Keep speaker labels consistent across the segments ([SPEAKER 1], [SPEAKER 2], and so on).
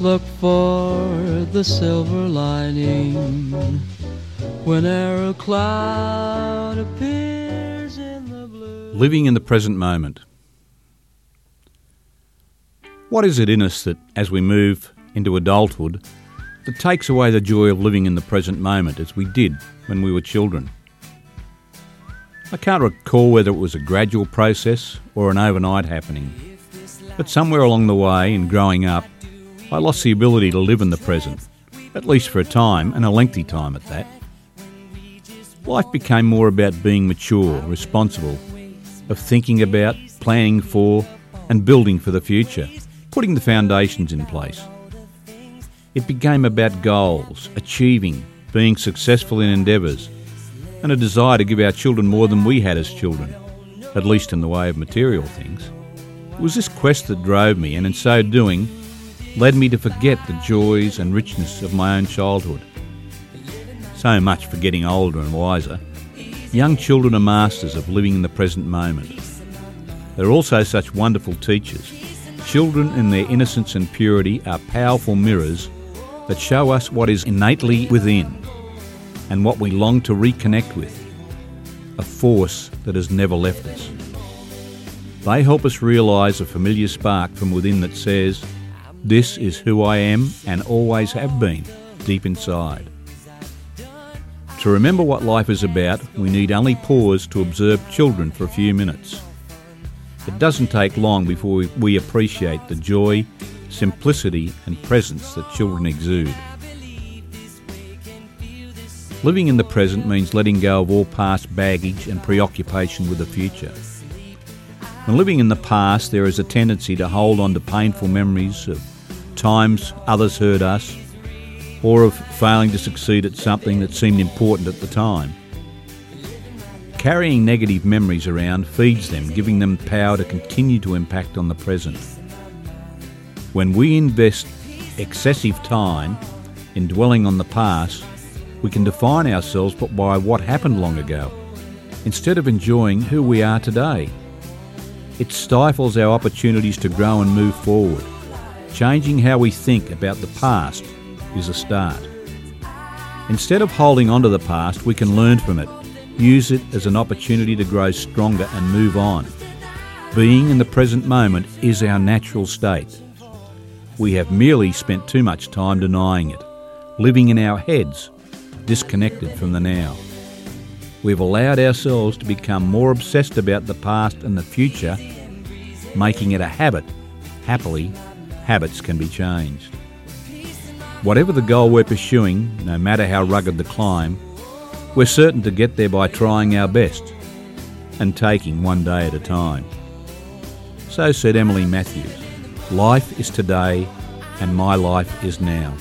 [SPEAKER 1] Look for the silver lining whenever a cloud appears in the blue.
[SPEAKER 2] Living in the present moment. What is it in us that, as we move into adulthood, that takes away the joy of living in the present moment as we did when we were children? I can't recall whether it was a gradual process or an overnight happening, but somewhere along the way in growing up, I lost the ability to live in the present, at least for a time, and a lengthy time at that. Life became more about being mature, responsible, of thinking about, planning for, and building for the future, putting the foundations in place. It became about goals, achieving, being successful in endeavours, and a desire to give our children more than we had as children, at least in the way of material things. It was this quest that drove me, and in so doing, led me to forget the joys and richness of my own childhood. So much for getting older and wiser. Young children are masters of living in the present moment. They're also such wonderful teachers. Children in their innocence and purity are powerful mirrors that show us what is innately within and what we long to reconnect with, a force that has never left us. They help us realise a familiar spark from within that says, this is who I am and always have been, deep inside. To remember what life is about, we need only pause to observe children for a few minutes. It doesn't take long before we appreciate the joy, simplicity, and presence that children exude. Living in the present means letting go of all past baggage and preoccupation with the future. When living in the past, there is a tendency to hold on to painful memories of times others hurt us, or of failing to succeed at something that seemed important at the time. Carrying negative memories around feeds them, giving them power to continue to impact on the present. When we invest excessive time in dwelling on the past, we can define ourselves by what happened long ago, instead of enjoying who we are today. It stifles our opportunities to grow and move forward. Changing how we think about the past is a start. Instead of holding on to the past, we can learn from it, use it as an opportunity to grow stronger and move on. Being in the present moment is our natural state. We have merely spent too much time denying it, living in our heads, disconnected from the now. We've allowed ourselves to become more obsessed about the past and the future, making it a habit. Happily, habits can be changed. Whatever the goal we're pursuing, no matter how rugged the climb, we're certain to get there by trying our best and taking one day at a time. So said Emily Matthews Life is today, and my life is now.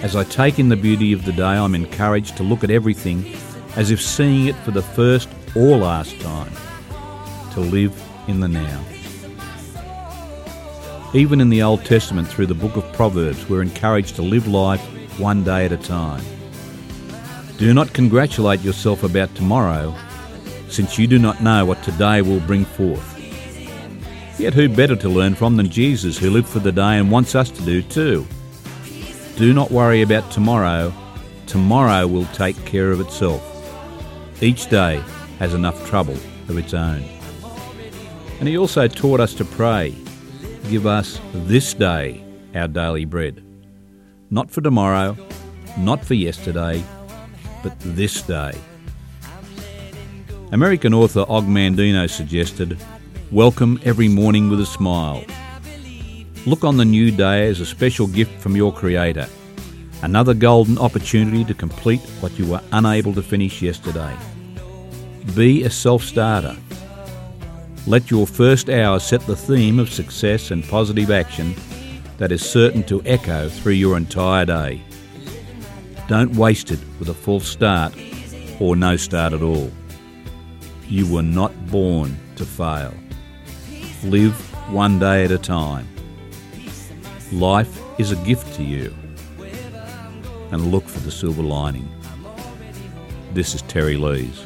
[SPEAKER 2] As I take in the beauty of the day, I'm encouraged to look at everything as if seeing it for the first or last time, to live in the now. Even in the Old Testament, through the book of Proverbs, we're encouraged to live life one day at a time. Do not congratulate yourself about tomorrow, since you do not know what today will bring forth. Yet who better to learn from than Jesus, who lived for the day and wants us to do too? Do not worry about tomorrow, tomorrow will take care of itself. Each day has enough trouble of its own. And he also taught us to pray Give us this day our daily bread. Not for tomorrow, not for yesterday, but this day. American author Og Mandino suggested, Welcome every morning with a smile. Look on the new day as a special gift from your Creator, another golden opportunity to complete what you were unable to finish yesterday. Be a self starter let your first hour set the theme of success and positive action that is certain to echo through your entire day. Don't waste it with a false start or no start at all. You were not born to fail. Live one day at a time. Life is a gift to you. And look for the silver lining. This is Terry Lees.